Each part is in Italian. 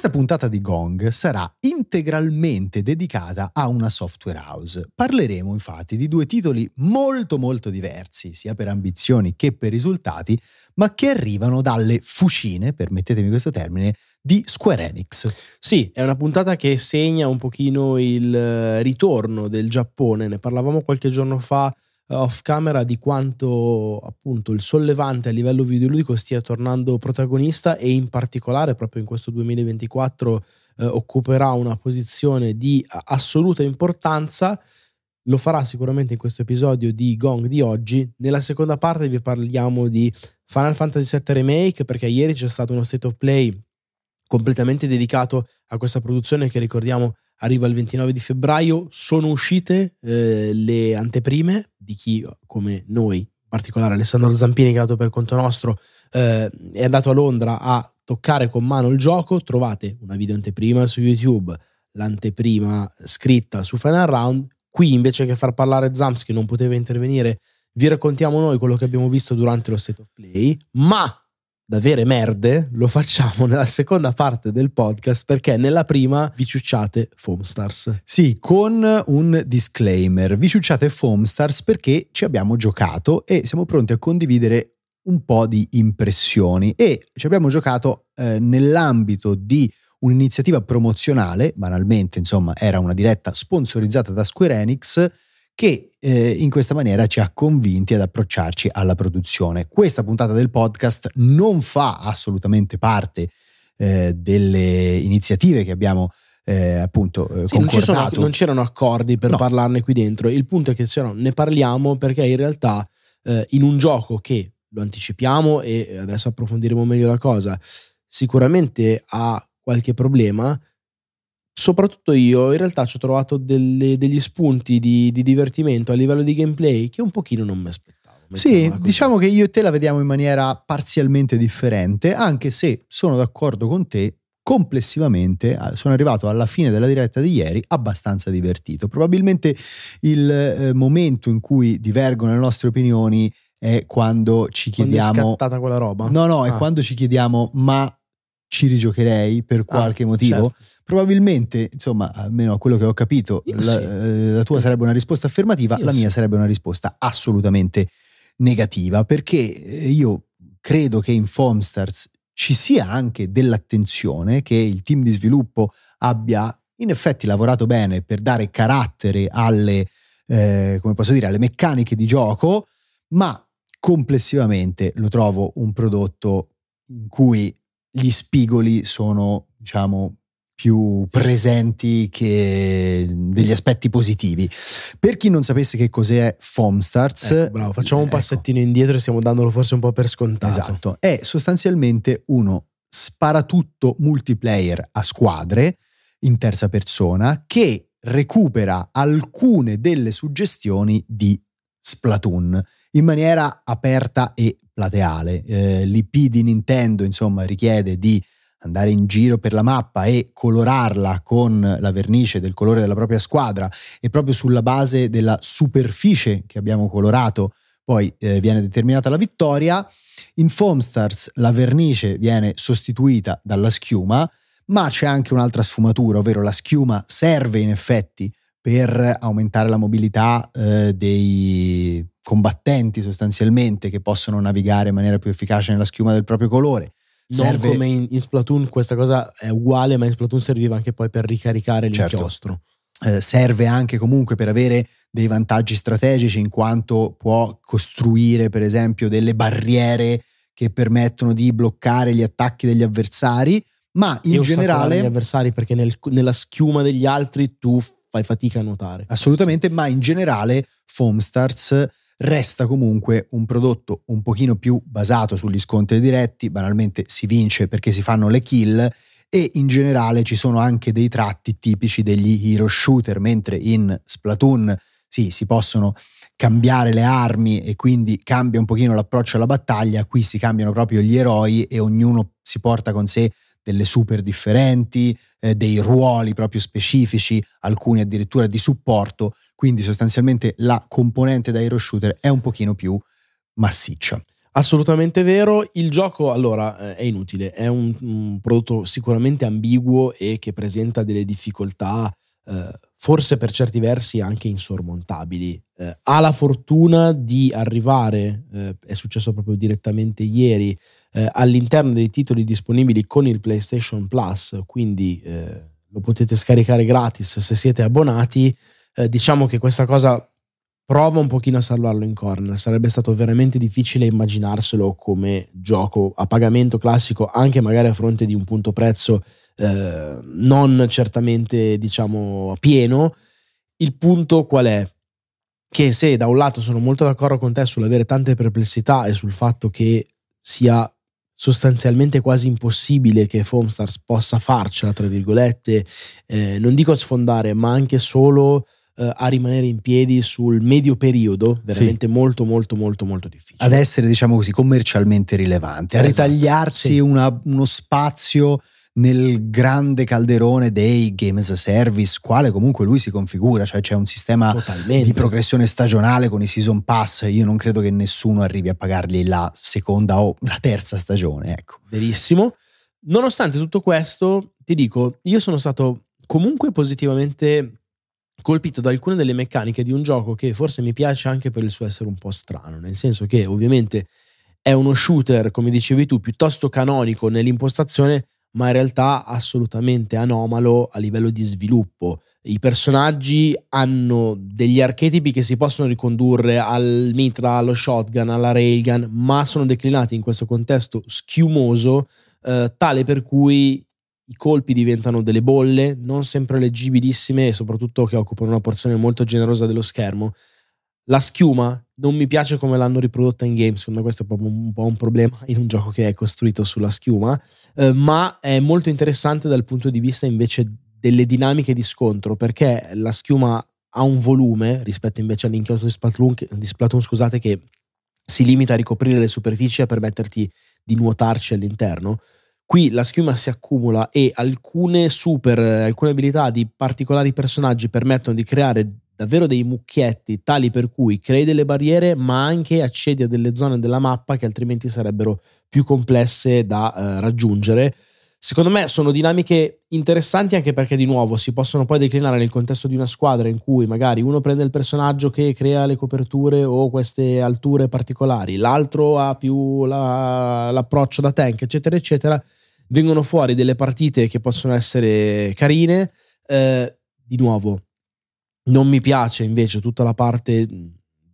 Questa puntata di Gong sarà integralmente dedicata a una software house. Parleremo infatti di due titoli molto molto diversi, sia per ambizioni che per risultati, ma che arrivano dalle fucine, permettetemi questo termine, di Square Enix. Sì, è una puntata che segna un pochino il eh, ritorno del Giappone, ne parlavamo qualche giorno fa off camera di quanto appunto il sollevante a livello videoludico stia tornando protagonista e in particolare proprio in questo 2024 eh, occuperà una posizione di assoluta importanza. Lo farà sicuramente in questo episodio di Gong di oggi. Nella seconda parte vi parliamo di Final Fantasy VII Remake perché ieri c'è stato uno state of play completamente dedicato a questa produzione che ricordiamo arriva il 29 di febbraio, sono uscite eh, le anteprime di chi come noi, in particolare Alessandro Zampini che è andato per conto nostro, eh, è andato a Londra a toccare con mano il gioco, trovate una video anteprima su YouTube, l'anteprima scritta su Final Round, qui invece che far parlare Zamps che non poteva intervenire, vi raccontiamo noi quello che abbiamo visto durante lo state of play, ma da vere merde lo facciamo nella seconda parte del podcast perché nella prima vi ciucciate Foamstars. Sì, con un disclaimer. Vi ciucciate Foamstars perché ci abbiamo giocato e siamo pronti a condividere un po' di impressioni e ci abbiamo giocato eh, nell'ambito di un'iniziativa promozionale, banalmente insomma era una diretta sponsorizzata da Square Enix che eh, in questa maniera ci ha convinti ad approcciarci alla produzione. Questa puntata del podcast non fa assolutamente parte eh, delle iniziative che abbiamo eh, appunto eh, sì, concordato. Non, sono, non, c'erano accordi per no. parlarne qui dentro. Il punto è che se no, ne parliamo perché in realtà eh, in un gioco che lo anticipiamo e adesso approfondiremo meglio la cosa, sicuramente ha qualche problema soprattutto io in realtà ci ho trovato delle, degli spunti di, di, divertimento a livello di gameplay che un pochino non mi aspettavo. Sì, diciamo che io e te la vediamo in maniera parzialmente differente, anche se sono d'accordo con te, complessivamente sono arrivato alla fine della diretta di ieri abbastanza divertito. Probabilmente il eh, momento in cui divergono le nostre opinioni è quando ci chiediamo... Quando è scattata quella roba? No, no, ah. è quando ci chiediamo ma ci rigiocherei per ah, qualche ah, motivo? Certo. Probabilmente, insomma, almeno a quello che ho capito, la, sì. Eh, la, tua sarebbe una risposta affermativa, io la mia sì. sarebbe una risposta assolutamente negativa, perché eh, io credo che in Foamstars ci sia anche dell'attenzione, che il team di sviluppo abbia in effetti lavorato bene per dare carattere alle, eh, come posso dire, alle meccaniche di gioco, ma complessivamente lo trovo un prodotto in cui gli spigoli sono, diciamo, più presenti che degli aspetti positivi. Per chi non sapesse che cos'è Foamstars, ecco, bravo, facciamo un ecco. passettino indietro e stiamo dandolo forse un po' per scontato. Esatto, è sostanzialmente uno sparatutto multiplayer a squadre in terza persona che recupera alcune delle suggestioni di Splatoon in maniera aperta e plateale. Eh, L'IP di Nintendo, insomma, richiede di andare in giro per la mappa e colorarla con la vernice del colore della propria squadra e proprio sulla base della superficie che abbiamo colorato poi eh, viene determinata la vittoria In Foamstars la vernice viene sostituita dalla schiuma, ma c'è anche un'altra sfumatura, ovvero la schiuma serve in effetti per aumentare la mobilità eh, dei combattenti sostanzialmente che possono navigare in maniera più efficace nella schiuma del proprio colore. Non serve... come in, in, Splatoon questa cosa è uguale, ma in Splatoon serviva anche poi per ricaricare certo. l'inchiostro. Eh, serve anche comunque per avere dei vantaggi strategici in quanto può costruire per esempio delle barriere che permettono di bloccare gli attacchi degli avversari, ma in generale... gli avversari perché nel, nella schiuma degli altri tu fai fatica a nuotare. Assolutamente, ma in generale Foamstars resta comunque un prodotto un pochino più basato sugli scontri diretti, banalmente si vince perché si fanno le kill e in generale ci sono anche dei tratti tipici degli hero shooter, mentre in Splatoon sì, si possono cambiare le armi e quindi cambia un pochino l'approccio alla battaglia, qui si cambiano proprio gli eroi e ognuno si porta con sé delle super differenti, eh, dei ruoli proprio specifici, alcuni addirittura di supporto, quindi sostanzialmente la componente da hero shooter è un pochino più massiccia. Assolutamente vero, il gioco allora eh, è inutile, è un, un, prodotto sicuramente ambiguo e che presenta delle difficoltà eh, forse per certi versi anche insormontabili. Eh, ha la fortuna di arrivare, eh, è successo proprio direttamente ieri, eh, all'interno dei titoli disponibili con il PlayStation Plus, quindi eh, lo potete scaricare gratis se siete abbonati. Eh, diciamo che questa cosa prova un pochino a salvarlo in corner. Sarebbe stato veramente difficile immaginarselo come gioco a pagamento classico, anche magari a fronte di un punto prezzo eh, non certamente, diciamo, pieno. Il punto qual è? Che se da un lato sono molto d'accordo con te sull'avere tante perplessità e sul fatto che sia sostanzialmente quasi impossibile che Foamstars possa farcela, tra virgolette, eh, non dico sfondare, ma anche solo eh, a rimanere in piedi sul medio periodo, veramente sì. molto molto molto molto difficile. Ad essere, diciamo così, commercialmente rilevante, a esatto. ritagliarsi sì. una, uno spazio nel grande calderone dei game as a service, quale comunque lui si configura, cioè c'è un sistema Totalmente. di progressione stagionale con i season pass, io non credo che nessuno arrivi a pagargli la seconda o la terza stagione, ecco. Verissimo. Nonostante tutto questo, ti dico, io sono stato comunque positivamente colpito da alcune delle meccaniche di un gioco che forse mi piace anche per il suo essere un po' strano, nel senso che ovviamente è uno shooter, come dicevi tu, piuttosto canonico nell'impostazione, ma in realtà assolutamente anomalo a livello di sviluppo. I personaggi hanno degli archetipi che si possono ricondurre al mitra, allo shotgun, alla railgun, ma sono declinati in questo contesto schiumoso, eh, tale per cui i colpi diventano delle bolle, non sempre leggibilissime e soprattutto che occupano una porzione molto generosa dello schermo. La schiuma non mi piace come l'hanno riprodotta in game, secondo me questo è proprio un po' un problema in un gioco che è costruito sulla schiuma, eh, ma è molto interessante dal punto di vista invece delle dinamiche di scontro, perché la schiuma ha un volume rispetto invece all'inchiostro di Splatoon, di Splatoon scusate, che si limita a ricoprire le superfici e a permetterti di nuotarci all'interno. Qui la schiuma si accumula e alcune super, alcune abilità di particolari personaggi permettono di creare davvero dei mucchietti tali per cui crei delle barriere ma anche accedi a delle zone della mappa che altrimenti sarebbero più complesse da eh, raggiungere. Secondo me sono dinamiche interessanti anche perché di nuovo si possono poi declinare nel contesto di una squadra in cui magari uno prende il personaggio che crea le coperture o queste alture particolari, l'altro ha più la, l'approccio da tank, eccetera, eccetera. Vengono fuori delle partite che possono essere carine. Eh, di nuovo, non mi piace invece tutta la parte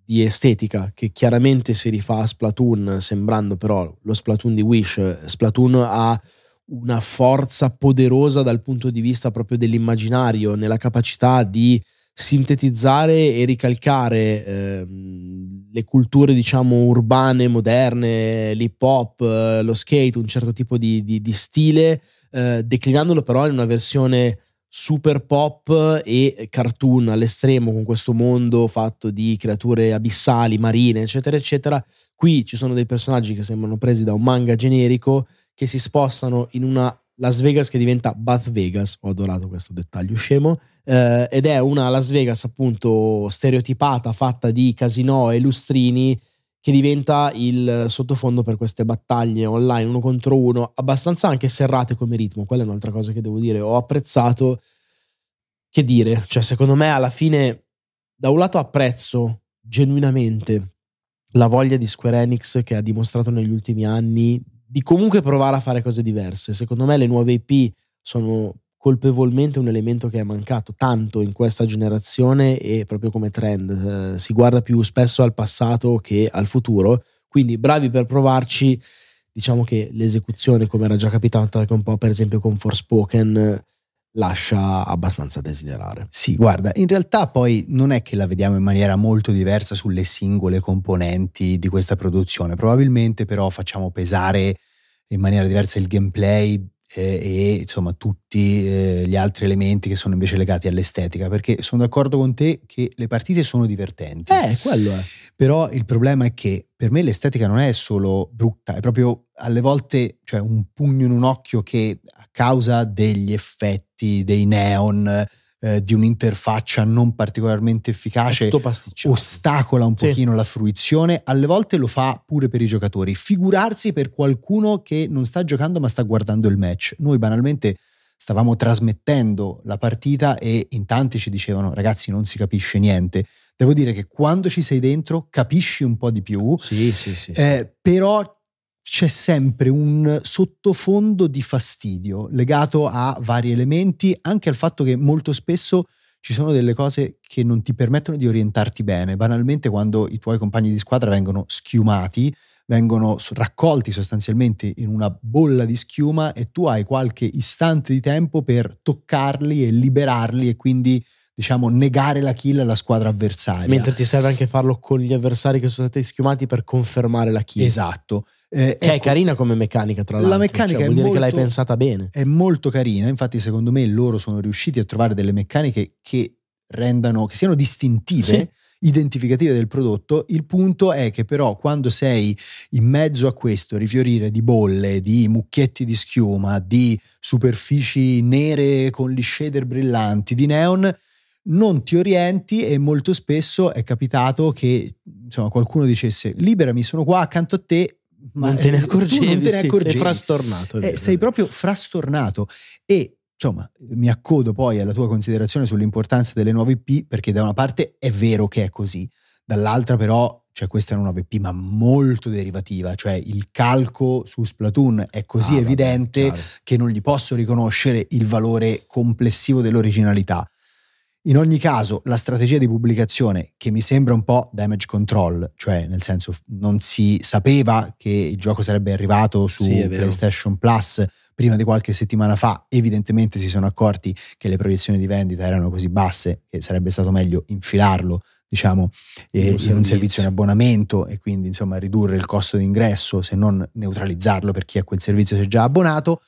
di estetica che chiaramente si rifà a Splatoon, sembrando però lo Splatoon di Wish. Splatoon ha una forza poderosa dal punto di vista proprio dell'immaginario, nella capacità di sintetizzare e ricalcare eh, le culture diciamo urbane, moderne, l'hip hop, eh, lo skate, un certo tipo di, di, di stile, eh, declinandolo però in una versione super pop e cartoon all'estremo con questo mondo fatto di creature abissali, marine, eccetera, eccetera. Qui ci sono dei personaggi che sembrano presi da un manga generico che si spostano in una Las Vegas che diventa Bath Vegas. Ho adorato questo dettaglio scemo. Eh, ed è una Las Vegas appunto stereotipata, fatta di casinò e lustrini che diventa il sottofondo per queste battaglie online uno contro uno, abbastanza anche serrate come ritmo. Quella è un'altra cosa che devo dire. Ho apprezzato, che dire, cioè secondo me alla fine, da un lato apprezzo genuinamente la voglia di Square Enix che ha dimostrato negli ultimi anni di comunque provare a fare cose diverse. Secondo me le nuove IP sono colpevolmente un elemento che è mancato tanto in questa generazione e proprio come trend. Eh, si guarda più spesso al passato che al futuro, quindi bravi per provarci. Diciamo che l'esecuzione, come era già capitato anche un po' per esempio con Forspoken, lascia abbastanza desiderare. Sì, guarda, in realtà poi non è che la vediamo in maniera molto diversa sulle singole componenti di questa produzione, probabilmente però facciamo pesare in maniera diversa il gameplay eh, e insomma tutti eh, gli altri elementi che sono invece legati all'estetica perché sono d'accordo con te che le partite sono divertenti. Eh quello è. Però il problema è che per me l'estetica non è solo brutta è proprio alle volte cioè un pugno in un occhio che a causa degli effetti dei neon eh, di un'interfaccia non particolarmente efficace ostacola un sì. pochino la fruizione, alle volte lo fa pure per i giocatori. Figurarsi per qualcuno che non sta giocando ma sta guardando il match. Noi banalmente stavamo trasmettendo la partita e in tanti ci dicevano ragazzi non si capisce niente. Devo dire che quando ci sei dentro capisci un po' di più, sì, sì, sì, eh, però c'è sempre un sottofondo di fastidio legato a vari elementi, anche al fatto che molto spesso ci sono delle cose che non ti permettono di orientarti bene. Banalmente quando i tuoi compagni di squadra vengono schiumati, vengono raccolti sostanzialmente in una bolla di schiuma e tu hai qualche istante di tempo per toccarli e liberarli e quindi diciamo negare la kill alla squadra avversaria. Mentre ti serve anche farlo con gli avversari che sono stati schiumati per confermare la kill. Esatto. Eh, che ecco, è carina come meccanica, tra l'altro. La meccanica cioè, vuol dire molto, che l'hai pensata bene. È molto carina, infatti, secondo me loro sono riusciti a trovare delle meccaniche che rendano, che siano distintive. Sì. identificative del prodotto il punto è che però quando sei in mezzo a questo rifiorire di bolle di mucchietti di schiuma di superfici nere con gli shader brillanti di neon non ti orienti e molto spesso è capitato che insomma, qualcuno dicesse liberami sono qua accanto a te ma non te ne accorgevi, non te ne accorgevi. Sei frastornato. Eh, sei proprio frastornato e insomma mi accodo poi alla tua considerazione sull'importanza delle nuove IP perché da una parte è vero che è così, dall'altra però cioè questa è una nuova IP ma molto derivativa, cioè il calco su Splatoon è così ah, evidente vabbè, che non gli posso riconoscere il valore complessivo dell'originalità. In ogni caso, la strategia di pubblicazione, che mi sembra un po' damage control, cioè nel senso non si sapeva che il gioco sarebbe arrivato su sì, PlayStation Plus prima di qualche settimana fa, evidentemente si sono accorti che le proiezioni di vendita erano così basse che sarebbe stato meglio infilarlo diciamo eh, in un servizio in abbonamento e quindi insomma ridurre il costo d'ingresso se non neutralizzarlo per chi ha quel servizio si è già abbonato.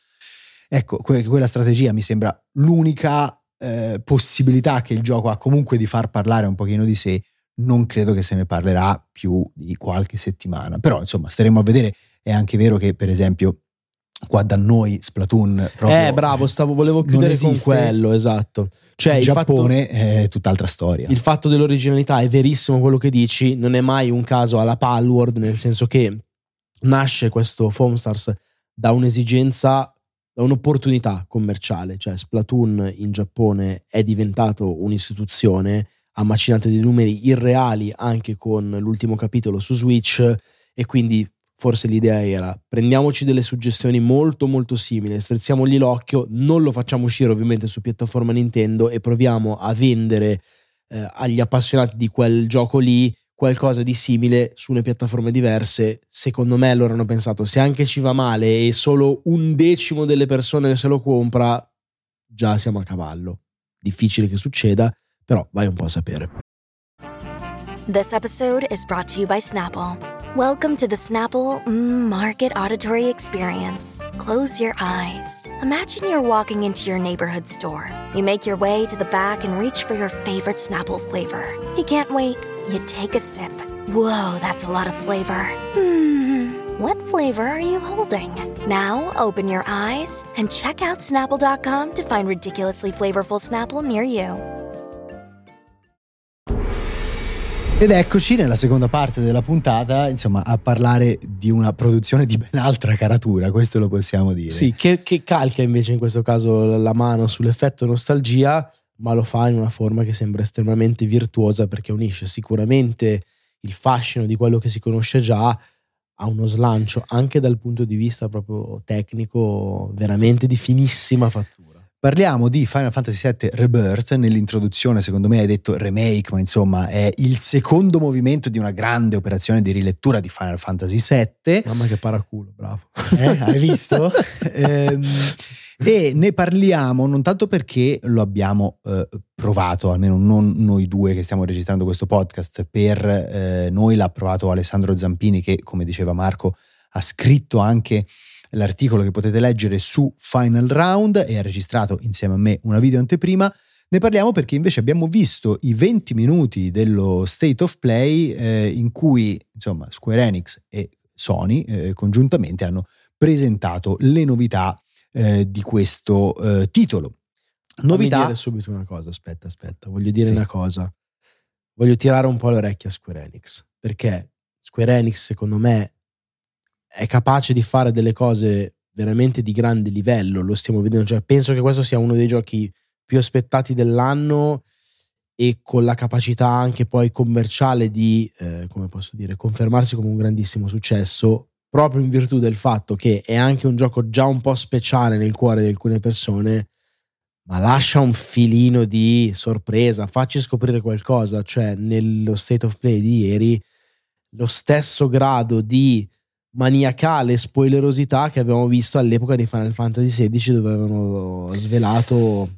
Ecco, que- quella strategia mi sembra l'unica eh, possibilità che il gioco ha comunque di far parlare un pochino di sé, non credo che se ne parlerà più di qualche settimana. Però insomma staremo a vedere. È anche vero che per esempio qua da noi Splatoon proprio Eh bravo, stavo, volevo chiudere con quello, esatto. Cioè, il Giappone fatto, è tutt'altra storia. Il fatto dell'originalità è verissimo quello che dici, non è mai un caso alla Palworld, nel senso che nasce questo Foam Stars da un'esigenza da un'opportunità commerciale, cioè Splatoon in Giappone è diventato un'istituzione, ha macinato dei numeri irreali anche con l'ultimo capitolo su Switch e quindi forse l'idea era prendiamoci delle suggestioni molto molto simili, strizziamogli l'occhio, non lo facciamo uscire ovviamente su piattaforma Nintendo e proviamo a vendere eh, agli appassionati di quel gioco lì qualcosa di simile su una piattaforme diverse, secondo me loro hanno pensato se anche ci va male e solo un decimo delle persone se lo compra, già siamo a cavallo. Difficile che succeda, però vai un po' a sapere. This episode is brought to you by Snapple. Welcome to the Snapple mm, Market Auditory Experience. Close your eyes. Imagine you're walking into your neighborhood store. You make your way to the back and reach for your favorite Snapple flavor. You can't wait You take a sip. Whoa, that's a lot of flavor. Hmm, what flavor are you holding? Now open your eyes and check out Snapple.com to find ridiculously flavorful Snapple near you. Ed eccoci nella seconda parte della puntata, insomma, a parlare di una produzione di ben altra caratura, questo lo possiamo dire. Sì, che, che calca invece in questo caso la mano sull'effetto nostalgia, ma lo fa in una forma che sembra estremamente virtuosa perché unisce sicuramente il fascino di quello che si conosce già a uno slancio anche dal punto di vista proprio tecnico veramente di finissima fattura. Parliamo di Final Fantasy VII Rebirth, nell'introduzione secondo me hai detto remake, ma insomma è il secondo movimento di una grande operazione di rilettura di Final Fantasy VII. Mamma che paraculo, bravo. Eh, hai visto? ehm, e ne parliamo non tanto perché lo abbiamo eh, provato, almeno non noi due che stiamo registrando questo podcast, per eh, noi l'ha provato Alessandro Zampini che come diceva Marco ha scritto anche l'articolo che potete leggere su Final Round e ha registrato insieme a me una video anteprima. Ne parliamo perché invece abbiamo visto i 20 minuti dello State of Play eh, in cui insomma, Square Enix e Sony eh, congiuntamente hanno presentato le novità eh, di questo eh, titolo. Novità. Voglio dire subito una cosa, aspetta, aspetta, voglio dire sì. una cosa. Voglio tirare un po' le orecchie a Square Enix perché Square Enix secondo me è capace di fare delle cose veramente di grande livello, lo stiamo vedendo, cioè, penso che questo sia uno dei giochi più aspettati dell'anno e con la capacità anche poi commerciale di, eh, come posso dire, confermarsi come un grandissimo successo, proprio in virtù del fatto che è anche un gioco già un po' speciale nel cuore di alcune persone, ma lascia un filino di sorpresa, facci scoprire qualcosa, cioè nello state of play di ieri lo stesso grado di maniacale spoilerosità che abbiamo visto all'epoca di Final Fantasy XVI dove avevano svelato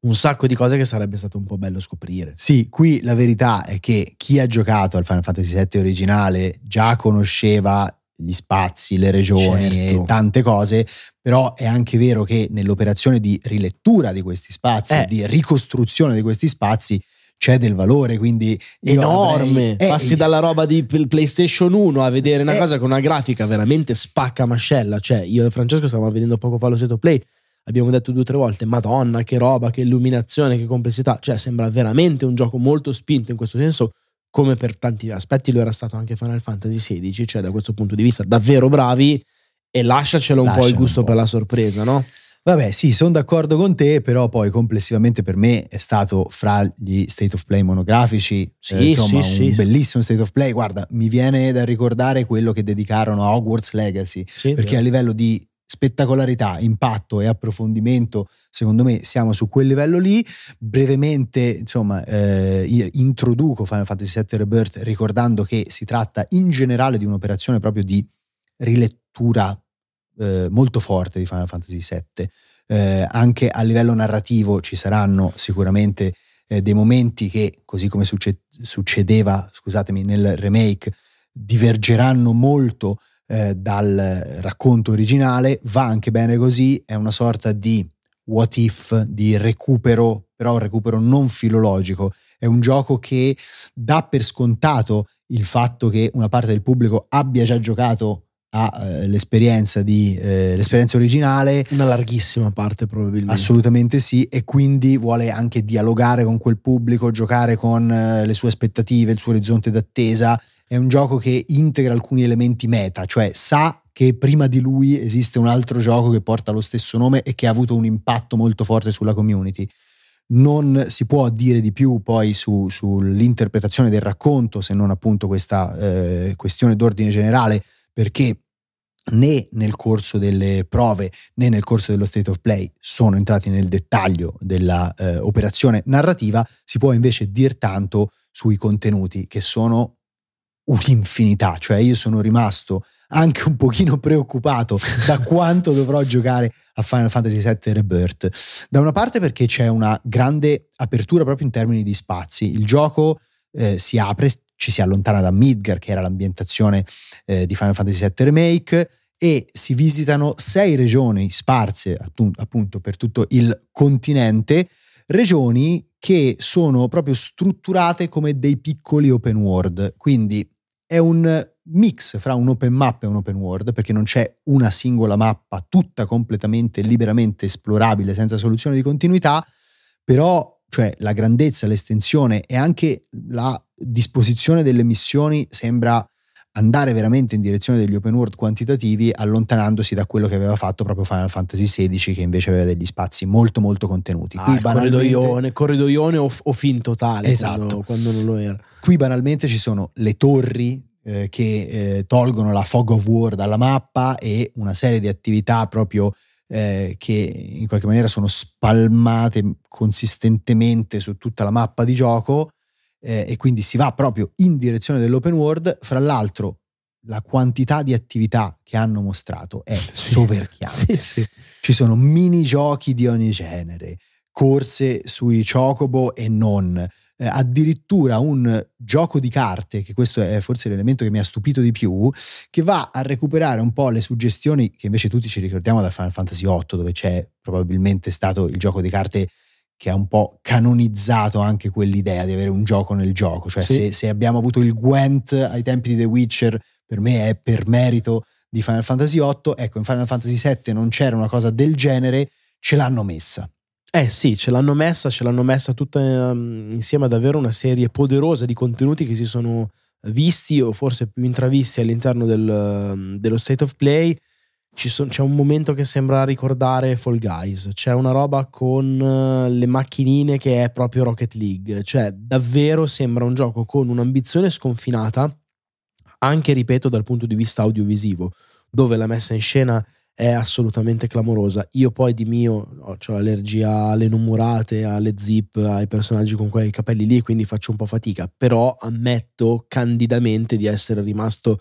un sacco di cose che sarebbe stato un po' bello scoprire. Sì, qui la verità è che chi ha giocato al Final Fantasy VII originale già conosceva gli spazi, le regioni certo. e tante cose, però è anche vero che nell'operazione di rilettura di questi spazi, eh. di ricostruzione di questi spazi, c'è del valore, quindi enorme. Avrei, eh, Passi dalla roba di PlayStation 1 a vedere una eh, cosa con una grafica veramente spacca mascella. Cioè, io e Francesco stavamo vedendo poco fa lo Seto Play. Abbiamo detto due o tre volte, Madonna, che roba, che illuminazione, che complessità. Cioè, sembra veramente un gioco molto spinto in questo senso, come per tanti aspetti lo era stato anche Final Fantasy XVI. Cioè, da questo punto di vista, davvero bravi. E lasciacelo un Lascialo po' il gusto per la sorpresa, no? Vabbè, sì, sono d'accordo con te, però poi complessivamente per me è stato fra gli state of play monografici, sì, eh, insomma, sì, un sì. bellissimo state of play. Guarda, mi viene da ricordare quello che dedicarono a Hogwarts Legacy, perché vero. a livello di spettacolarità, impatto e approfondimento, secondo me siamo su quel livello lì. Brevemente, insomma, eh, introduco Final Fantasy VII Rebirth ricordando che si tratta in generale di un'operazione proprio di rilettura eh, molto forte di Final Fantasy VII. Eh, anche a livello narrativo ci saranno sicuramente eh, dei momenti che, così come succe- succedeva, scusatemi, nel remake, divergeranno molto eh, dal racconto originale. Va anche bene così, è una sorta di what if, di recupero, però un recupero non filologico. È un gioco che dà per scontato il fatto che una parte del pubblico abbia già giocato ha eh, l'esperienza, di, eh, l'esperienza originale. Una larghissima parte probabilmente. Assolutamente sì, e quindi vuole anche dialogare con quel pubblico, giocare con eh, le sue aspettative, il suo orizzonte d'attesa. È un gioco che integra alcuni elementi meta, cioè sa che prima di lui esiste un altro gioco che porta lo stesso nome e che ha avuto un impatto molto forte sulla community. Non si può dire di più poi su, sull'interpretazione del racconto, se non appunto questa eh, questione d'ordine generale perché né nel corso delle prove né nel corso dello state of play sono entrati nel dettaglio dell'operazione eh, narrativa, si può invece dir tanto sui contenuti che sono un'infinità, cioè io sono rimasto anche un pochino preoccupato da quanto dovrò giocare a Final Fantasy VII Rebirth. Da una parte perché c'è una grande apertura proprio in termini di spazi, il gioco eh, si apre, ci si allontana da Midgar, che era l'ambientazione eh, di Final Fantasy VII Remake, e si visitano sei regioni sparse appunto per tutto il continente, regioni che sono proprio strutturate come dei piccoli open world. Quindi è un mix fra un open map e un open world, perché non c'è una singola mappa tutta completamente liberamente esplorabile senza soluzione di continuità, però cioè la grandezza, l'estensione e anche la disposizione delle missioni sembra andare veramente in direzione degli open world quantitativi allontanandosi da quello che aveva fatto proprio Final Fantasy XVI che invece aveva degli spazi molto molto contenuti. Ah, Qui corridoione, corridoione o, o fin totale esatto. quando, quando, non lo era. Qui banalmente ci sono le torri eh, che eh, tolgono la fog of war dalla mappa e una serie di attività proprio eh, che in qualche maniera sono spalmate consistentemente su tutta la mappa di gioco eh, e quindi si va proprio in direzione dell'open world. Fra l'altro, la quantità di attività che hanno mostrato è sì, soverchiante. Sì, sì. Ci sono minigiochi di ogni genere, corse sui chocobo e non. Eh, addirittura un gioco di carte, che questo è forse l'elemento che mi ha stupito di più, che va a recuperare un po' le suggestioni che invece tutti ci ricordiamo da Final Fantasy VIII, dove c'è probabilmente stato il gioco di carte che ha un po' canonizzato anche quell'idea di avere un gioco nel gioco. Cioè, sì. se, se, abbiamo avuto il Gwent ai tempi di The Witcher, per me è per merito di Final Fantasy VIII. Ecco, in Final Fantasy VII non c'era una cosa del genere, ce l'hanno messa. Eh sì, ce l'hanno messa, ce l'hanno messa tutta um, insieme a davvero una serie poderosa di contenuti che si sono visti o forse più intravisti all'interno del, um, dello State of Play. Son, c'è un momento che sembra ricordare Fall Guys, c'è una roba con uh, le macchinine che è proprio Rocket League, cioè davvero sembra un gioco con un'ambizione sconfinata, anche ripeto dal punto di vista audiovisivo, dove la messa in scena è assolutamente clamorosa. Io poi di mio ho l'allergia alle numurate, alle zip, ai personaggi con quei capelli lì, quindi faccio un po' fatica, però ammetto candidamente di essere rimasto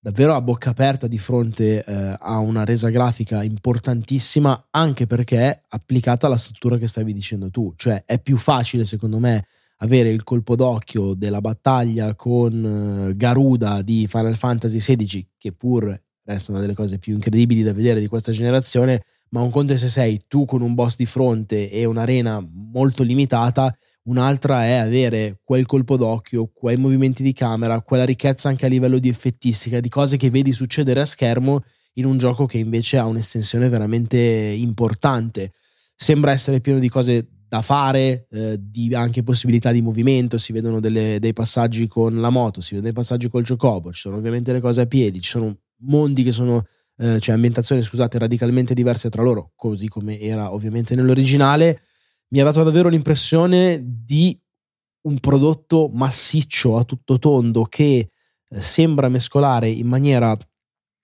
davvero a bocca aperta di fronte eh, a una resa grafica importantissima anche perché applicata alla struttura che stavi dicendo tu, cioè è più facile secondo me avere il colpo d'occhio della battaglia con eh, Garuda di Final Fantasy XVI che pur resta una delle cose più incredibili da vedere di questa generazione, ma un conto è se sei tu con un boss di fronte e un'arena molto limitata un'altra è avere quel colpo d'occhio, quei movimenti di camera, quella ricchezza anche a livello di effettistica, di cose che vedi succedere a schermo in un gioco che invece ha un'estensione veramente importante. Sembra essere pieno di cose da fare, eh, di anche possibilità di movimento, si vedono delle, dei passaggi con la moto, si vedono dei passaggi col giocobo, ci sono ovviamente le cose a piedi, ci sono mondi che sono, eh, cioè ambientazioni scusate, radicalmente diverse tra loro, così come era ovviamente nell'originale mi ha dato davvero l'impressione di un prodotto massiccio a tutto tondo che eh, sembra mescolare in maniera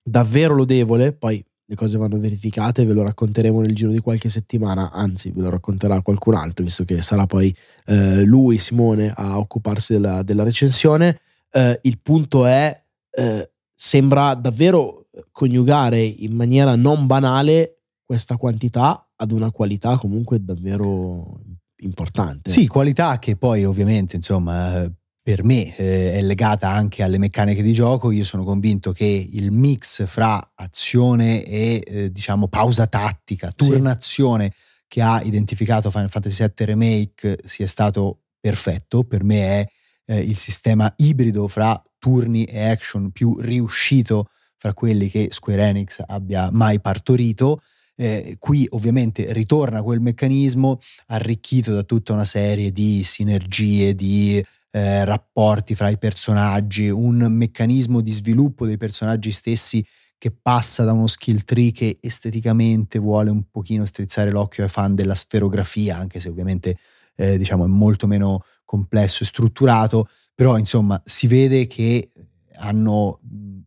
davvero lodevole, poi le cose vanno verificate, ve lo racconteremo nel giro di qualche settimana, anzi ve lo racconterà qualcun altro, visto che sarà poi eh, lui, Simone, a occuparsi della, della recensione. Eh, il punto è, eh, sembra davvero coniugare in maniera non banale questa quantità ad una qualità comunque davvero importante. Sì, qualità che poi ovviamente insomma per me eh, è legata anche alle meccaniche di gioco. Io sono convinto che il mix fra azione e eh, diciamo pausa tattica, turnazione sì. che ha identificato Final Fantasy VII Remake sia stato perfetto. Per me è eh, il sistema ibrido fra turni e action più riuscito fra quelli che Square Enix abbia mai partorito. Eh, qui ovviamente ritorna quel meccanismo arricchito da tutta una serie di sinergie, di eh, rapporti fra i personaggi, un meccanismo di sviluppo dei personaggi stessi che passa da uno skill tree che esteticamente vuole un pochino strizzare l'occhio ai fan della sferografia, anche se ovviamente eh, diciamo è molto meno complesso e strutturato, però insomma si vede che hanno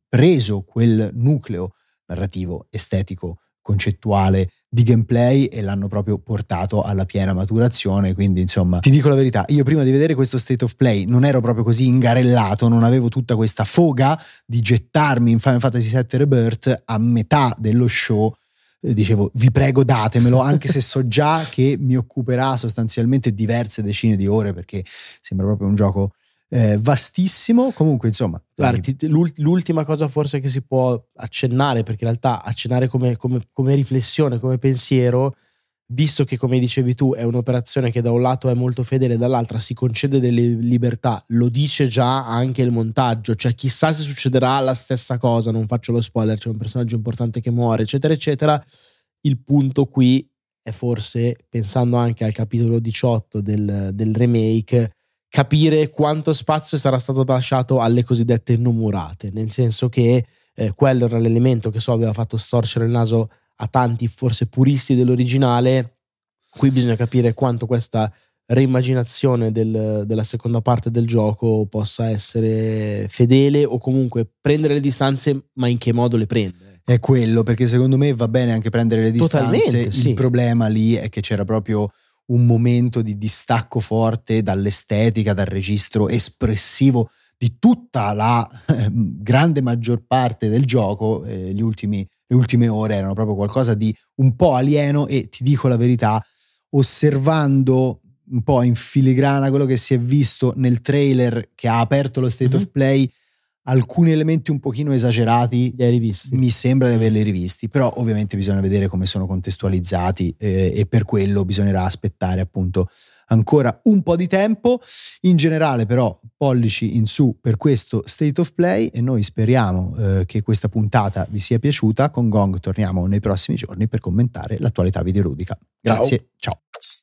preso quel nucleo narrativo, estetico, concettuale di gameplay e l'hanno proprio portato alla piena maturazione. Quindi, insomma, ti dico la verità: io prima di vedere questo state of play non ero proprio così ingarellato, non avevo tutta questa foga di gettarmi in Final Fantasy VII Rebirth a metà dello show. Eh, dicevo, vi prego, datemelo, anche se so già che mi occuperà sostanzialmente diverse decine di ore, perché sembra proprio un gioco eh, vastissimo. Comunque, insomma. Guarda, l'ultima cosa forse che si può accennare, perché in realtà accennare come, come, come, riflessione, come pensiero, visto che come dicevi tu è un'operazione che da un lato è molto fedele, dall'altra si concede delle libertà, lo dice già anche il montaggio, cioè chissà se succederà la stessa cosa, non faccio lo spoiler, c'è un personaggio importante che muore, eccetera, eccetera. Il punto qui è forse, pensando anche al capitolo 18 del, del remake, capire quanto spazio sarà stato lasciato alle cosiddette numurate, nel senso che eh, quello era l'elemento che so aveva fatto storcere il naso a tanti forse puristi dell'originale, qui bisogna capire quanto questa reimmaginazione del, della seconda parte del gioco possa essere fedele o comunque prendere le distanze, ma in che modo le prende. È quello, perché secondo me va bene anche prendere le distanze. Totalmente, sì. Il problema lì è che c'era proprio un momento di distacco forte dall'estetica, dal registro espressivo di tutta la eh, grande maggior parte del gioco. Eh, ultimi, le ultime ore erano proprio qualcosa di un po' alieno e ti dico la verità, osservando un po' in filigrana quello che si è visto nel trailer che ha aperto lo state mm-hmm. of play, alcuni elementi un pochino esagerati mi sembra di averli rivisti però ovviamente bisogna vedere come sono contestualizzati eh, e per quello bisognerà aspettare appunto ancora un po' di tempo in generale però pollici in su per questo state of play e noi speriamo eh, che questa puntata vi sia piaciuta con Gong torniamo nei prossimi giorni per commentare l'attualità videoludica grazie ciao. ciao.